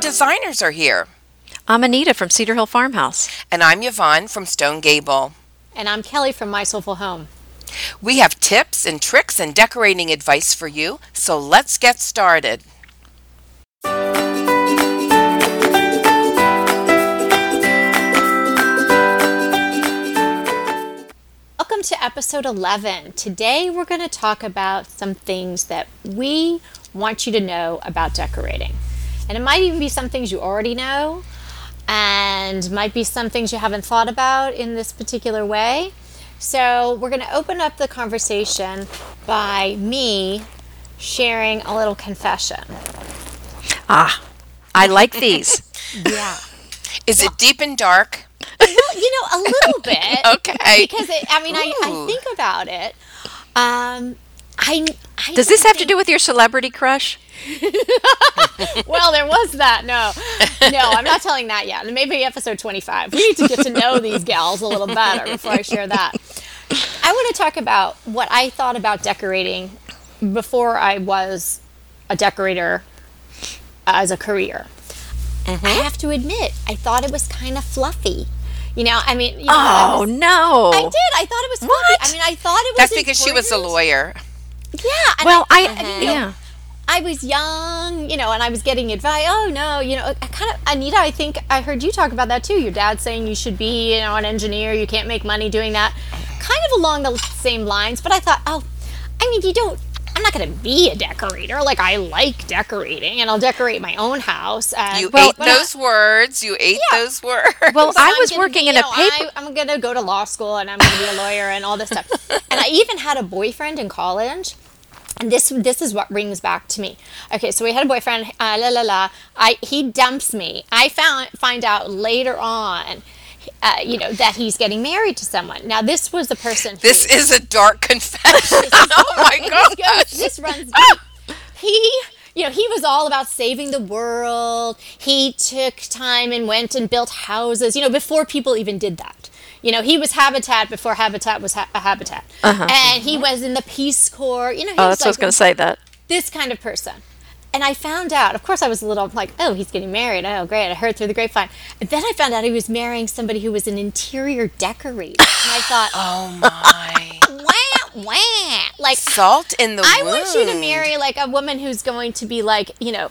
designers are here. I'm Anita from Cedar Hill Farmhouse. And I'm Yvonne from Stone Gable. And I'm Kelly from My Soulful Home. We have tips and tricks and decorating advice for you, so let's get started. Welcome to episode 11. Today we're going to talk about some things that we want you to know about decorating. And it might even be some things you already know, and might be some things you haven't thought about in this particular way. So, we're going to open up the conversation by me sharing a little confession. Ah, I like these. yeah. Is it deep and dark? Well, you know, a little bit. okay. Because it, I mean, I, I, think about it. Um, I, I Does this have to do with your celebrity crush? well, there was that. No, no, I'm not telling that yet. Maybe episode 25. We need to get to know these gals a little better before I share that. I want to talk about what I thought about decorating before I was a decorator as a career. Mm-hmm. I have to admit, I thought it was kind of fluffy. You know, I mean, you know, oh was, no, I did. I thought it was fluffy. What? I mean, I thought it was. That's because important. she was a lawyer. Yeah. well, I, I, yeah. I was young, you know, and I was getting advice. Oh no, you know, I kind of Anita. I think I heard you talk about that too. Your dad saying you should be, you know, an engineer. You can't make money doing that. Kind of along the same lines. But I thought, oh, I mean, you don't. I'm not going to be a decorator. Like I like decorating, and I'll decorate my own house. And, you well, ate those I, words. You ate yeah. those words. Well, so I was working be, in a know, paper. I, I'm going to go to law school, and I'm going to be a lawyer, and all this stuff. and I even had a boyfriend in college and this this is what rings back to me. Okay, so we had a boyfriend. Uh, la la la. I he dumps me. I found find out later on. Uh, you know that he's getting married to someone. Now this was the person. Who, this is a dark confession. oh my god! This, this runs deep. He you know, he was all about saving the world. He took time and went and built houses, you know, before people even did that. You know, he was Habitat before Habitat was ha- a Habitat, uh-huh. and he was in the Peace Corps. You know, oh, that's like, what I was going to say. That this kind of person. And I found out, of course, I was a little like, oh, he's getting married. Oh, great. I heard through the grapevine. And then I found out he was marrying somebody who was an interior decorator. And I thought, oh my. wah, wah. Like, salt in the I wound. want you to marry like a woman who's going to be like, you know,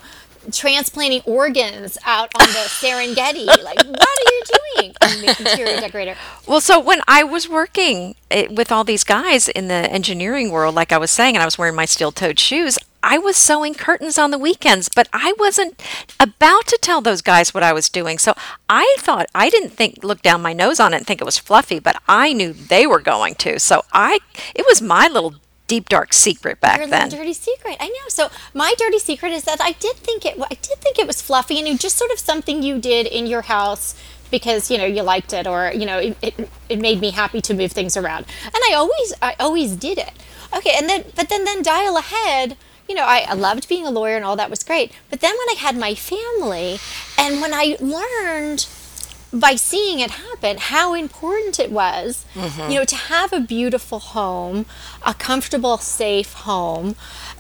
transplanting organs out on the Serengeti. like, what are you doing, interior decorator? Well, so when I was working eh, with all these guys in the engineering world, like I was saying, and I was wearing my steel-toed shoes, I was sewing curtains on the weekends, but I wasn't about to tell those guys what I was doing. So I thought I didn't think look down my nose on it and think it was fluffy, but I knew they were going to. So I it was my little deep dark secret back Your then. dirty secret. I know. So my dirty secret is that I did think it. I did think it was fluffy, and it just sort of something you did in your house because you know you liked it, or you know it, it, it made me happy to move things around. And I always I always did it. Okay, and then but then then dial ahead. You know, I, I loved being a lawyer and all that was great. But then when I had my family, and when I learned by seeing it happen how important it was mm-hmm. you know to have a beautiful home a comfortable safe home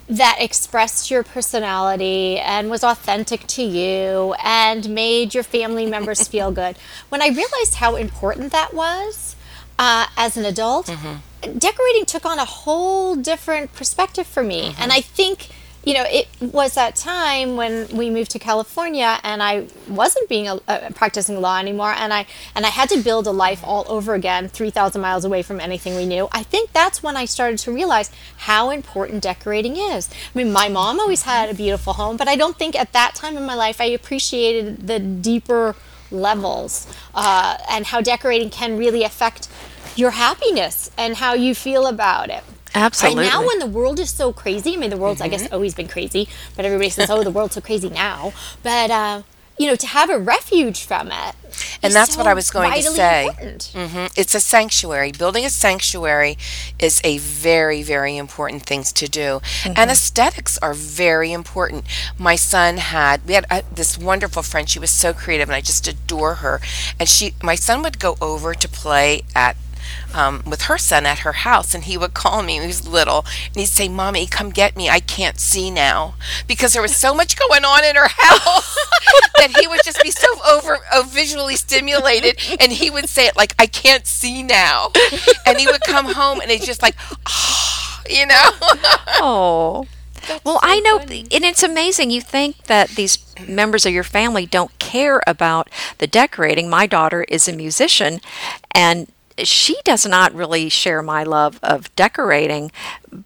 that expressed your personality and was authentic to you and made your family members feel good when i realized how important that was uh, as an adult mm-hmm. decorating took on a whole different perspective for me mm-hmm. and i think you know, it was that time when we moved to California, and I wasn't being a, practicing law anymore, and I and I had to build a life all over again, three thousand miles away from anything we knew. I think that's when I started to realize how important decorating is. I mean, my mom always had a beautiful home, but I don't think at that time in my life I appreciated the deeper levels uh, and how decorating can really affect your happiness and how you feel about it. Absolutely. Right now, when the world is so crazy, I mean, the world's, mm-hmm. I guess, mm-hmm. always been crazy, but everybody says, oh, the world's so crazy now. But, uh, you know, to have a refuge from it. And that's so what I was going to say. Mm-hmm. It's a sanctuary. Building a sanctuary is a very, very important thing to do. Mm-hmm. And aesthetics are very important. My son had, we had uh, this wonderful friend. She was so creative and I just adore her. And she, my son would go over to play at um, with her son at her house, and he would call me. He was little, and he'd say, "Mommy, come get me. I can't see now," because there was so much going on in her house that he would just be so over oh, visually stimulated, and he would say it like, "I can't see now," and he would come home, and it's just like, oh, you know. Oh. well, I know, and it's amazing. You think that these members of your family don't care about the decorating. My daughter is a musician, and she does not really share my love of decorating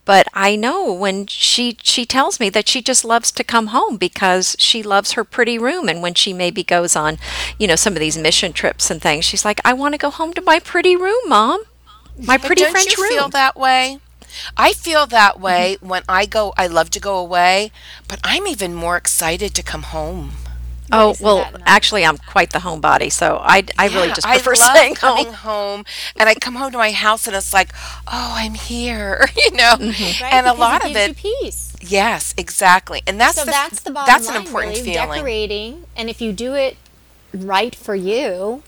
but i know when she she tells me that she just loves to come home because she loves her pretty room and when she maybe goes on you know some of these mission trips and things she's like i want to go home to my pretty room mom my But pretty don't french you room feel that way? I feel that mm-hmm. way when I go. I love to go away, but I'm even more excited to come home. Oh well, nice? actually, I'm quite the homebody, so I, I really Yeah, just I prefer love staying coming home. home, and I come home to my house, and it's like, oh, I'm here, you know. Mm-hmm. Right? And a Because lot it of gives it, you peace. yes, exactly, and that's So the, that's the bottom that's line. an important really, feeling. Decorating, and if you do it right for you,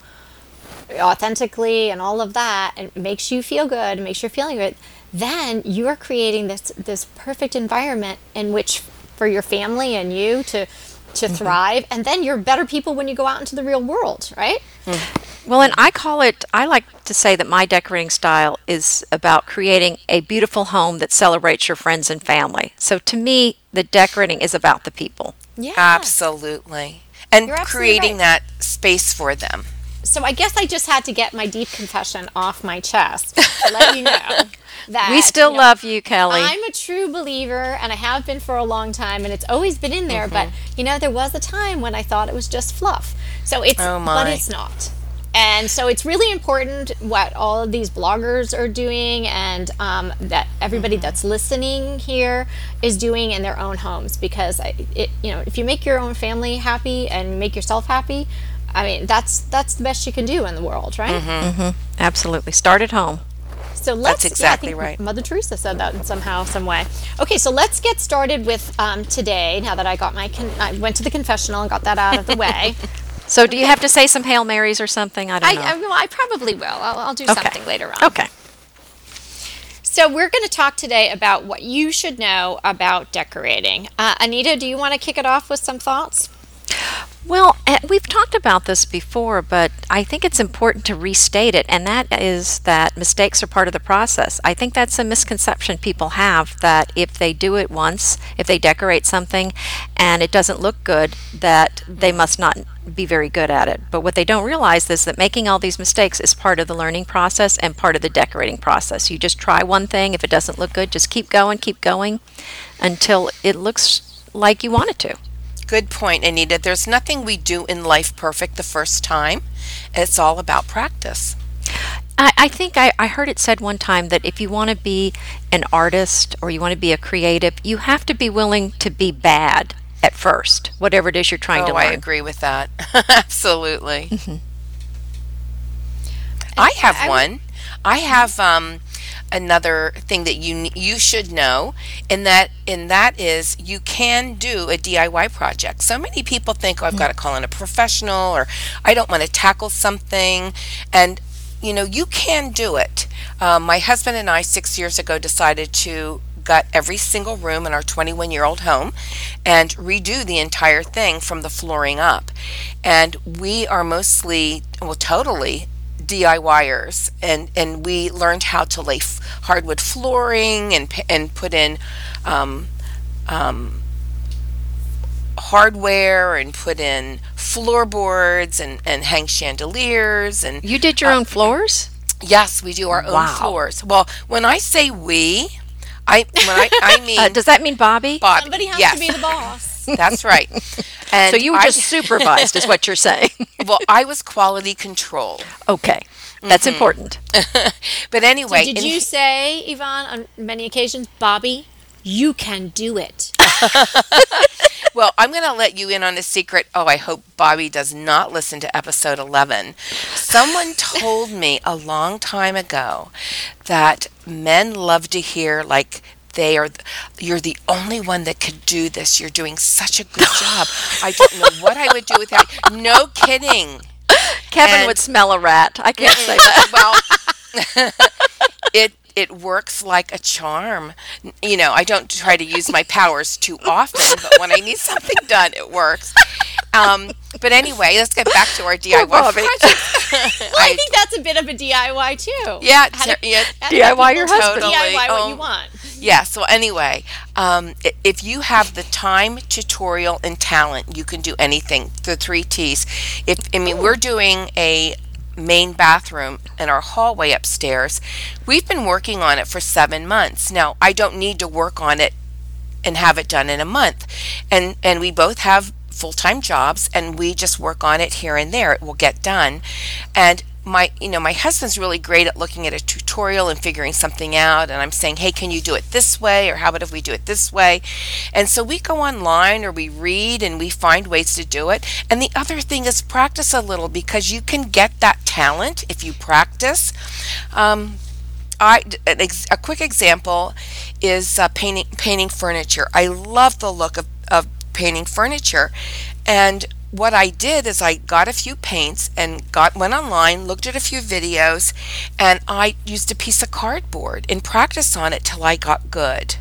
authentically, and all of that, and it makes you feel good, it makes you feeling good, then you are creating this this perfect environment in which for your family and you to to Mm-hmm. thrive, and then you're better people when you go out into the real world, right? Well, and I call it, I like to say that my decorating style is about creating a beautiful home that celebrates your friends and family. So to me, the decorating is about the people. Yeah. Absolutely, and absolutely creating right. that space for them. So I guess I just had to get my deep confession off my chest to let you know that We still you know, love you, Kelly. I'm a true believer, and I have been for a long time, and it's always been in there. But Mm-hmm. you know, there was a time when I thought it was just fluff. So it's, Oh, but it's not. And so it's really important what all of these bloggers are doing, and um, that everybody that's listening here is doing in their own homes. Because it, you know, if you make your own family happy and make yourself happy, I mean, that's that's the best you can do in the world, right? Absolutely. Start at home. So let's. yeah, I exactly think right. Mother Teresa said that in somehow, some way. Okay, so let's get started with um, today. Now that I got my, con- I went to the confessional and got that out of the way. So do you have to say some Hail Marys or something? I don't I, know. I, well, I probably will. I'll, I'll do okay. something later on. Okay. So we're going to talk today about what you should know about decorating. Uh, Anita, do you want to kick it off with some thoughts? Well, eh, we've talked about this before, but I think it's important to restate it, and that is that mistakes are part of the process. I think that's a misconception people have that if they do it once, if they decorate something and it doesn't look good, that they must not be very good at it. But what they don't realize is that making all these mistakes is part of the learning process and part of the decorating process. You just try one thing, if it doesn't look good, just keep going, keep going until it looks like you want it to. Good point, Anita. There's nothing we do in life perfect the first time. It's all about practice. I, I think I, I heard it said one time that if you want to be an artist or you want to be a creative, you have to be willing to be bad at first, whatever it is you're trying to Oh, I agree with that. Absolutely. I have I- one. I have um, another thing that you you should know, and that and that is you can do a DIY project. So many people think, oh, I've got to call in a professional, or I don't want to tackle something, and you know you can do it. Um, my husband and I six years ago decided to gut every single room in our 21 year old home and redo the entire thing from the flooring up. And we are mostly, well, totally DIYers, and and we learned how to lay f- hardwood flooring and and put in um, um, hardware and put in floorboards and and hang chandeliers and You did your own floors? yes, we do our own floors. Well, when I say we, I when I I mean Uh, does that mean Bobby? Bobby. Somebody has yes, to be the boss. That's right. And so you were I- just supervised, is what you're saying. well, I was quality control. okay, mm-hmm. that's important. But anyway, Did in- you say, Yvonne, on many occasions, Bobby, you can do it? Well, I'm going to let you in on a secret. Oh, I hope Bobby does not listen to episode 11. Someone told me a long time ago that men love to hear like they are you're the only one that could do this. You're doing such a good job. I don't know what I would do without you. No kidding. Kevin And- would smell a rat. I can't say that. well, it it works like a charm. You know, I don't try to use my powers too often, but when I need something done, it works. Um, but anyway, let's get back to our DIY Bobby. projects. Well, I think that's a bit of a DIY too. yeah, to- yeah, DIY your people to husband. DIY what Totally. you Oh. want. Yeah, so anyway, um, if you have the time, tutorial, and talent, you can do anything. The three T's. If I mean, we're doing a main bathroom in our hallway upstairs. We've been working on it for seven months. Now, I don't need to work on it and have it done in a month. And and we both have full-time jobs and we just work on it here and there. It will get done. And my you know, my husband's really great at looking at a tutorial and figuring something out and I'm saying, "Hey, can you do it this way or how about if we do it this way?" And so we go online or we read and we find ways to do it. And the other thing is practice a little because you can get that talent if you practice. Um, a quick example is uh, painting painting furniture. I love the look of, of painting furniture, and what I did is I got a few paints and got went online, looked at a few videos, and I used a piece of cardboard and practiced on it till I got good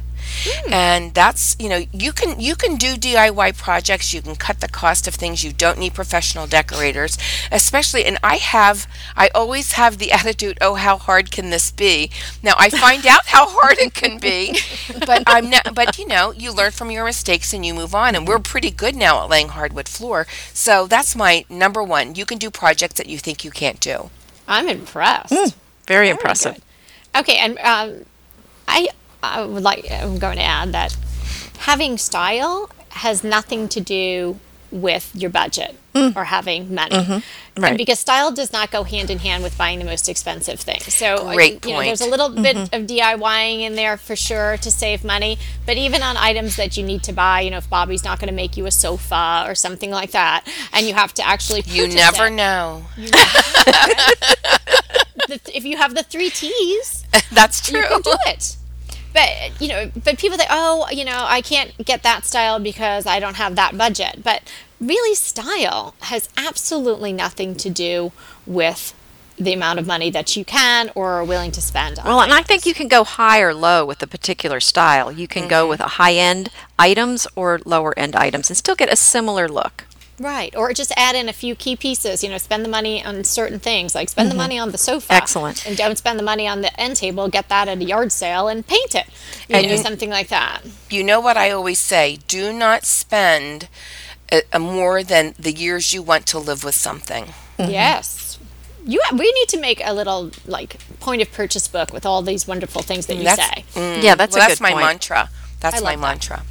and that's you know you can you can do DIY projects. You can cut the cost of things. You don't need professional decorators especially and I have I always have the attitude oh how hard can this be? Now I find out how hard it can be but I'm not but you know you learn from your mistakes and you move on and we're pretty good now at laying hardwood floor. So that's my number one. You can do projects that you think you can't do. I'm impressed. Very Very impressive. good. Okay, and um, I, would like. I'm going to add that having style has nothing to do with your budget mm. or having money, mm-hmm. And Right. because style does not go hand in hand with buying the most expensive thing. So, uh, Great you know, there's a little mm-hmm. bit of DIYing in there for sure to save money. But even on items that you need to buy, you know, if Bobby's not going to make you a sofa or something like that, and you have to actually you never it, know the, if you have the three T's, that's true you can do it. But you know, but people think, oh, you know, I can't get that style because I don't have that budget. But really, style has absolutely nothing to do with the amount of money that you can or are willing to spend on. Well, and I think you can go high or low with a particular style. You can go mm-hmm. with a high end items or lower end items and still get a similar look. Right, or just add in a few key pieces. You know, spend the money on certain things, like spend the mm-hmm. money on the sofa. Excellent. And don't spend the money on the end table. Get that at a yard sale and paint it. You And know, you- something like that. you know what I always say do not spend a, a more than the years you want to live with something. Mm-hmm. Yes. You we need to make a little like point of purchase book with all these wonderful things that you That's- say. Mm, yeah, that's well, a that's good my point. mantra. That's I my love that. mantra.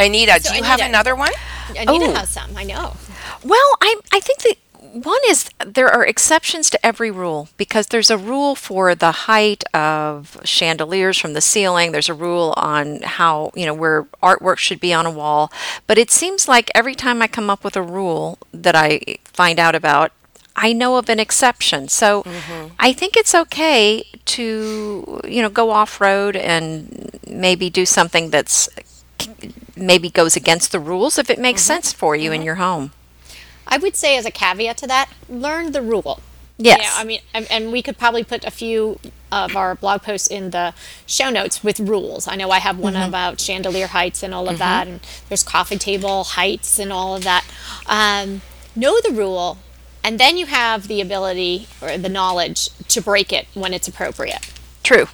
Anita, So do you have another one? Anita Oh. has some, I know. Well, I I think that one is there are exceptions to every rule because there's a rule for the height of chandeliers from the ceiling. There's a rule on how you know where artwork should be on a wall. But it seems like every time I come up with a rule that I find out about, I know of an exception. So mm-hmm. I think it's okay to you know go off road and maybe do something that's maybe goes against the rules if it makes mm-hmm. sense for you in mm-hmm. your home. I would say as a caveat to that, learn the rule. Yes. You know, I mean, and, and we could probably put a few of our blog posts in the show notes with rules. I know I have one mm-hmm. about chandelier heights and all of that, and there's coffee table heights and all of that. Um, know the rule, and then you have the ability or the knowledge to break it when it's appropriate. True.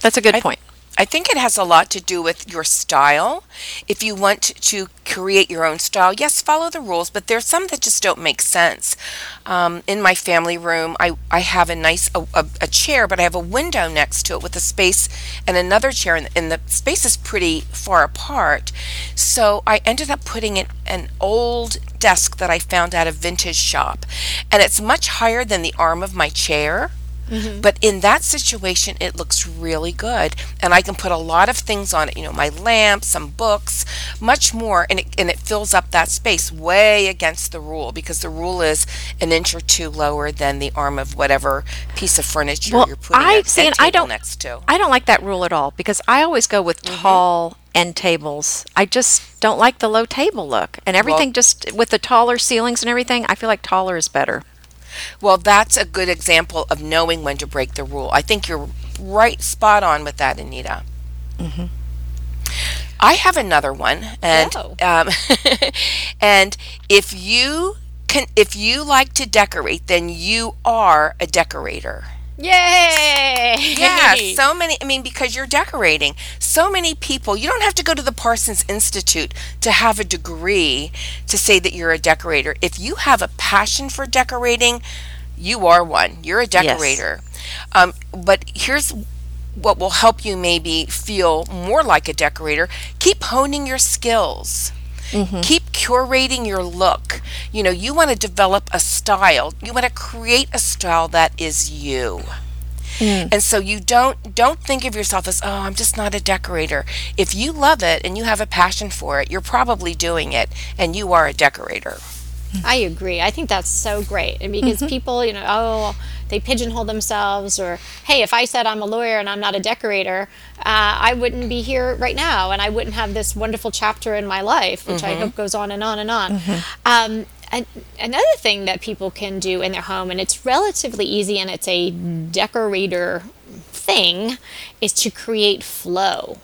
That's a good point. I think it has a lot to do with your style. If you want to create your own style, yes, follow the rules, but there's some that just don't make sense. Um, in my family room, I, I have a nice a, a, a chair, but I have a window next to it with a space and another chair, and, and the space is pretty far apart. So I ended up putting in an old desk that I found at a vintage shop, and it's much higher than the arm of my chair. Mm-hmm. But in that situation, it looks really good. And I can put a lot of things on it, you know, my lamp, some books, much more. And it, and it fills up that space way against the rule because the rule is an inch or two lower than the arm of whatever piece of furniture Well, you're putting I see, and I table don't- next to. I don't like that rule at all because I always go with mm-hmm. tall end tables. I just don't like the low table look. And everything just with the taller ceilings and everything, I feel like taller is better. Well, that's a good example of knowing when to break the rule. I think you're right spot on with that, Anita. I have another one, and Go. um, and if you can, if you like to decorate, then you are a decorator. Yay! Yeah, so many. I mean, because you're decorating. So many people. You don't have to go to the Parsons Institute to have a degree to say that you're a decorator. If you have a passion for decorating, you are one. You're a decorator. Um, but here's what will help you maybe feel more like a decorator. Keep honing your skills. Mm-hmm. Keep curating your look. You know, you want to develop a style. You want to create a style that is you. Mm. And so you don't don't think of yourself as, "Oh, I'm just not a decorator." If you love it and you have a passion for it, you're probably doing it and you are a decorator. I agree. I think that's so great. And because people, you know, oh, they pigeonhole themselves, or hey, if I said I'm a lawyer and I'm not a decorator, uh, I wouldn't be here right now, and I wouldn't have this wonderful chapter in my life, which I hope goes on and on and on. Um, and another thing that people can do in their home, and it's relatively easy, and it's a decorator thing, is to create flow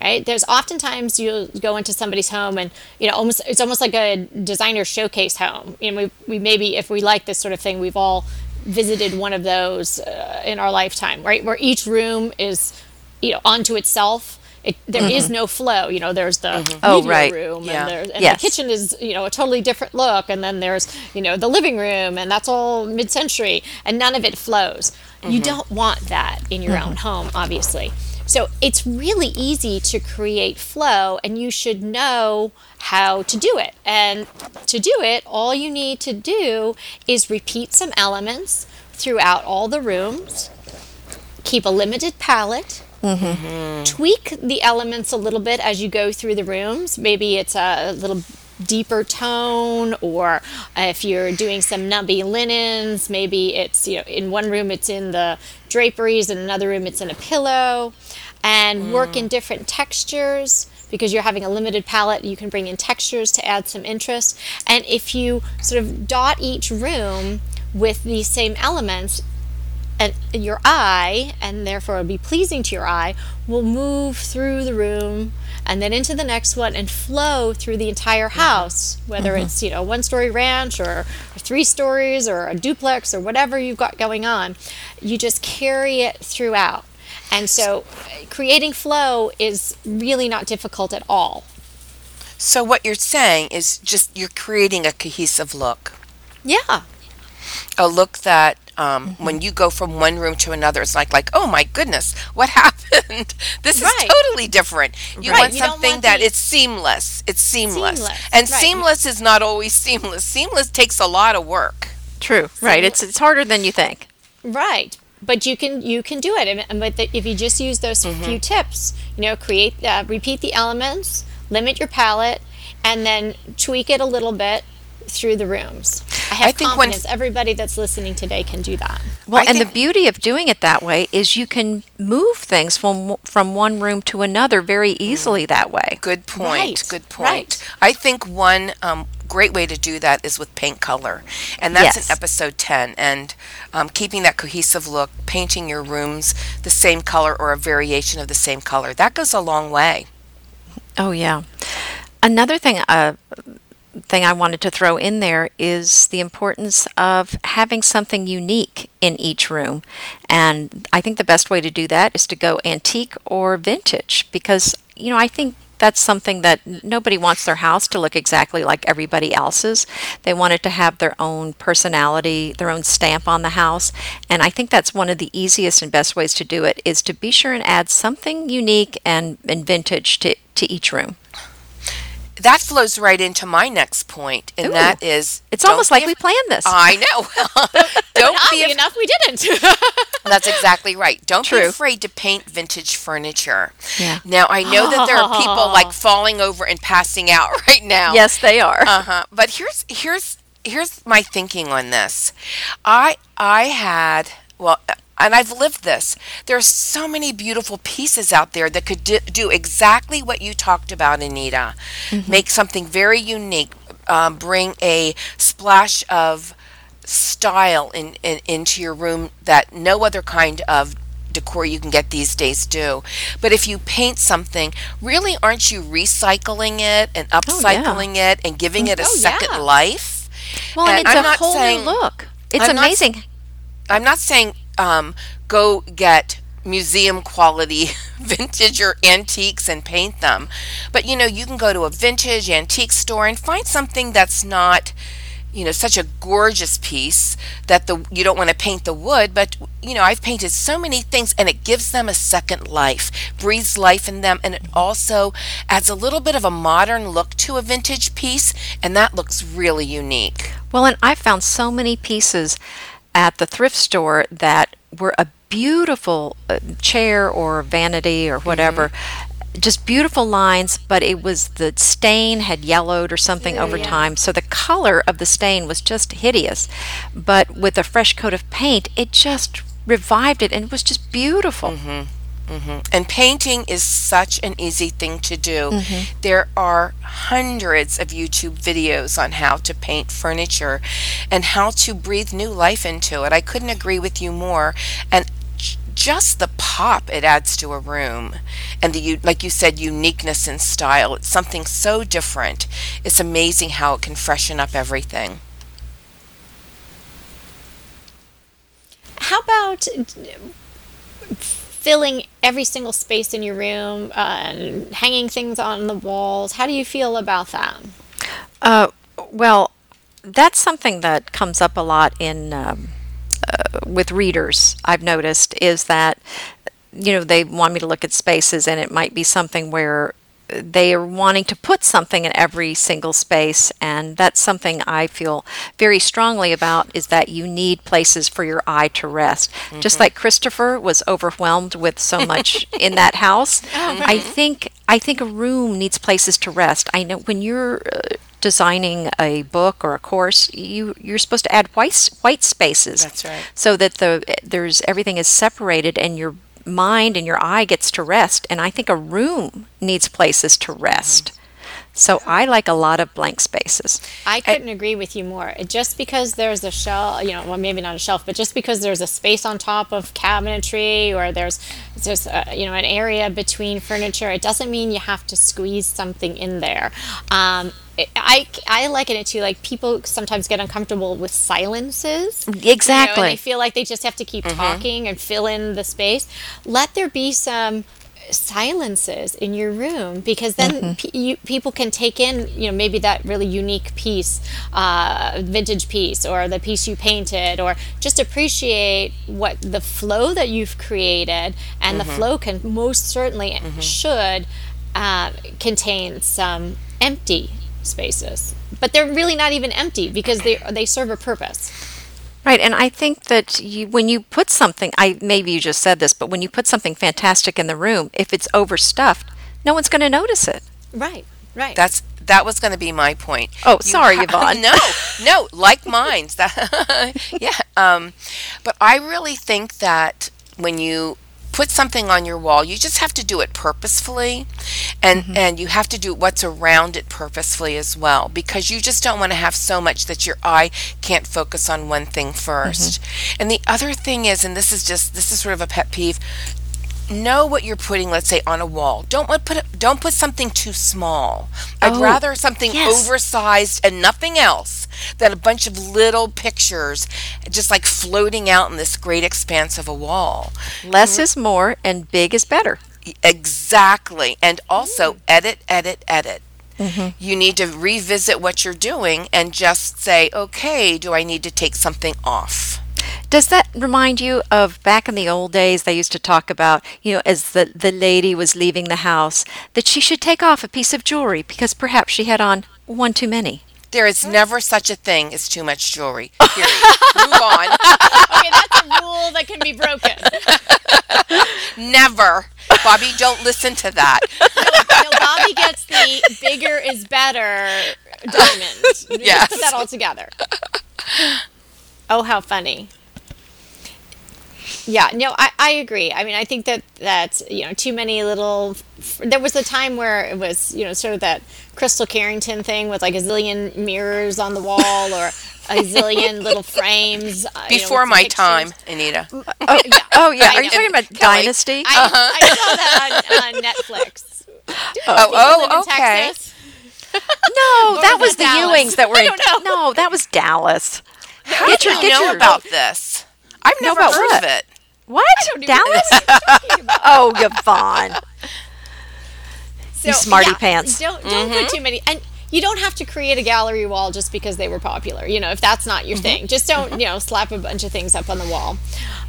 right? There's oftentimes you go into somebody's home and you know almost it's almost like a designer showcase home. You know we, we maybe if we like this sort of thing we've all visited one of those uh, in our lifetime right? Where each room is you know onto itself. It, there is mm-hmm. no flow. You know there's the mm-hmm. Oh, media right. room Yeah. and, there's, and Yes. the kitchen is you know a totally different look. And then there's you know the living room and that's all mid-century and none of it flows. You mm-hmm. don't want that in your own home obviously so it's really easy to create flow and you should know how to do it. And to do it all you need to do is repeat some elements throughout all the rooms. Keep a limited palette. Mm-hmm. Tweak the elements a little bit as you go through the rooms. Maybe it's a little deeper tone, or if you're doing some nubby linens, maybe it's you know in one room it's in the draperies, in another room it's in a pillow, and hmm. work in different textures. Because you're having a limited palette, you can bring in textures to add some interest. And if you sort of dot each room with these same elements, and your eye, and therefore it'll be pleasing to your eye, will move through the room and then into the next one and flow through the entire mm-hmm. house, whether mm-hmm. it's you know one story ranch or, or three stories or a duplex or whatever you've got going on. You just carry it throughout. And so creating flow is really not difficult at all. So what you're saying is just you're creating a cohesive look. Yeah. a look that um, when you go from one room to another, it's like like oh my goodness, what happened? this is Right. totally different. You Right, want you something want that the- it's seamless. It's seamless, Seamless, and right. seamless is not always seamless. Seamless takes a lot of work. True. Right. It's it's harder than you think. Right. But you can you can do it, and, but the, if you just use those few tips, you know, create uh, repeat the elements, limit your palette, and then tweak it a little bit through the rooms. I have I think when- confidence everybody that's listening today can do that. Well, I and the beauty of doing it that way is you can move things from from one room to another very easily that way. Good point. Right, Good point. right. I think one um, great way to do that is with paint color, and that's Yes. in episode ten. And um, keeping that cohesive look, painting your rooms the same color or a variation of the same color, that goes a long way. Oh yeah. Another thing uh thing I wanted to throw in there is the importance of having something unique in each room. And I think the best way to do that is to go antique or vintage because you know, I think that's something that nobody wants their house to look exactly like everybody else's. They want it to have their own personality, their own stamp on the house. And I think that's one of the easiest and best ways to do it is to be sure and add something unique and, and vintage to, to each room. That flows right into my next point, and Ooh. that is It's almost like af- we planned this. I know. don't be. Af- enough, we didn't. that's exactly right. Don't be afraid to paint vintage furniture. Yeah. Now I know that there are people like falling over and passing out right now. yes, they are. Uh huh. But here's here's here's my thinking on this. I I had well, and I've lived this. There are so many beautiful pieces out there that could do, do exactly what you talked about, Anita. Make something very unique. Um, bring a splash of style in, in into your room that no other kind of decor you can get these days do. But if you paint something, really aren't you recycling it and Oh, yeah. upcycling it and giving it a Oh, second yeah. life? Well, and, And it's I'm a not whole saying- new look. It's I'm not amazing. I'm not saying um, go get museum quality vintage or antiques and paint them, but you know you can go to a vintage antique store and find something that's not you know such a gorgeous piece that the you don't want to paint the wood but you know I've painted so many things and it gives them a second life breathes life in them and it also adds a little bit of a modern look to a vintage piece and that looks really unique. Well, and I found so many pieces at the thrift store that were a beautiful uh, chair or vanity or whatever. Just beautiful lines, but it was the stain had yellowed or something over time. So the color of the stain was just hideous. But with a fresh coat of paint, it just revived it and it was just beautiful. Mm-hmm. And painting is such an easy thing to do. Mm-hmm. There are hundreds of YouTube videos on how to paint furniture and how to breathe new life into it. I couldn't agree with you more. And just the pop it adds to a room and the like you said uniqueness and style it's something so different it's amazing how it can freshen up everything How about filling every single space in your room and hanging things on the walls? How do you feel about that? Uh, well, that's something that comes up a lot in um, uh, with readers. I've noticed is that you know they want me to look at spaces, and it might be something where they are wanting to put something in every single space, and that's something I feel very strongly about. Is that you need places for your eye to rest, just like Christopher was overwhelmed with so much in that house. I think I think a room needs places to rest. I know when you're uh, designing a book or a course, you you're supposed to add white white spaces. That's right. So that the there's everything is separated and your mind and your eye gets to rest. And I think a room needs places to rest. So I like a lot of blank spaces. I couldn't agree with you more. Just because there's a shelf, you know, well, maybe not a shelf, but just because there's a space on top of cabinetry or there's there's a, you know an area between furniture, it doesn't mean you have to squeeze something in there. Um, I I liken it to like people sometimes get uncomfortable with silences. you know, and Exactly. they feel like they just have to keep talking and fill in the space. Let there be some silences in your room because then pe- you, people can take in you know maybe that really unique piece uh, vintage piece or the piece you painted or just appreciate what the flow that you've created and the flow can most certainly should uh, contain some empty spaces. But they're really not even empty because they they serve a purpose Right, and I think that you, when you put something, I maybe you just said this, but when you put something fantastic in the room, if it's overstuffed, no one's going to notice it. right right That's that was going to be my point. Oh, sorry, Yvonne. no, no, like mine's. That, yeah. Um, but I really think that when you put something on your wall, you just have to do it purposefully, and Mm-hmm. and you have to do what's around it purposefully as well, because you just don't want to have so much that your eye can't focus on one thing 1st Mm-hmm. And the other thing is, and this is just this is sort of a pet peeve know what you're putting let's say on a wall. Don't want put don't put something too small. I'd Oh, rather something yes. oversized and nothing else than a bunch of little pictures just like floating out in this great expanse of a wall. Less is more, and big is better. exactly. And also mm. edit edit edit. Mm-hmm. You need to revisit what you're doing and just say okay do i need to take something off Does that remind you of back in the old days? They used to talk about, you know, as the, the lady was leaving the house, that she should take off a piece of jewelry because perhaps she had on one too many. there is never such a thing as too much jewelry period move on okay that's a rule that can be broken Never. Bobby, don't listen to that. no, Bobby gets the bigger is better diamond. We just Yes. Put that all together. Oh, how funny. Yeah, no, I, I agree. I mean, I think that that you know too many little. There was a time where it was you know sort of that Krystle Carrington thing with like a zillion mirrors on the wall, or a zillion little frames. uh, you know, Before my pictures. time, Anita. Oh, oh yeah. Are you talking about Kelly. Dynasty? I, I saw that on, on Netflix. Oh, oh, okay. Texas. no, that was was the Dallas? Ewings that were I in. don't know. No, that was Dallas. How Get do your- you get know your- about this? I've never about heard what? of it. What? Dallas? oh, Yvonne. So, smarty pants. Don't don't put mm-hmm. too many and you don't have to create a gallery wall just because they were popular. You know, if that's not your mm-hmm. thing, just don't mm-hmm. you know slap a bunch of things up on the wall.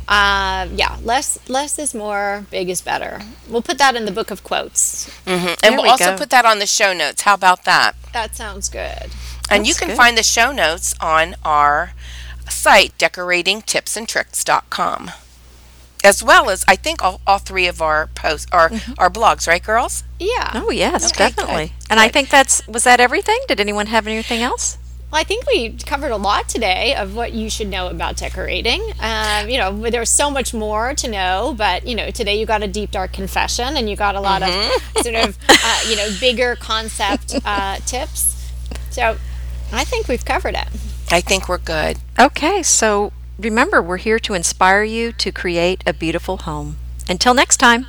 Um, yeah, less less is more, big is better. We'll put that in the book of quotes. And we'll we also go. put that on the show notes. How about that? That sounds good. And you can good. find the show notes on our site, decoratingtipsandtricks.com. As well as, I think, all, all three of our posts, our, our blogs, right, girls? Yeah. Oh yes, Okay, definitely. good, And I think that's was that everything? Did anyone have anything else? Well, I think we covered a lot today of what you should know about decorating. Um, you know, there's so much more to know, but you know, today you got a deep dark confession, and you got a lot of sort of uh, you know bigger concept uh, tips. So, I think we've covered it. I think we're good. Okay, so remember we're here to inspire you to create a beautiful home. Until next time.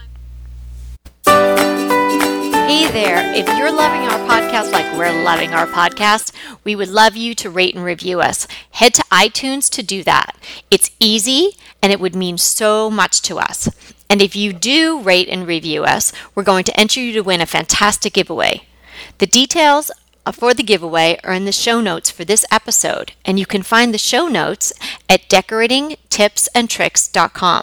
Hey there. If you're loving our podcast like we're loving our podcast, we would love you to rate and review us. Head to iTunes to do that. It's easy and it would mean so much to us. And if you do rate and review us, we're going to enter you to win a fantastic giveaway. The details Uh, for the giveaway are in the show notes for this episode, and you can find the show notes at decoratingtipsandtricks.com.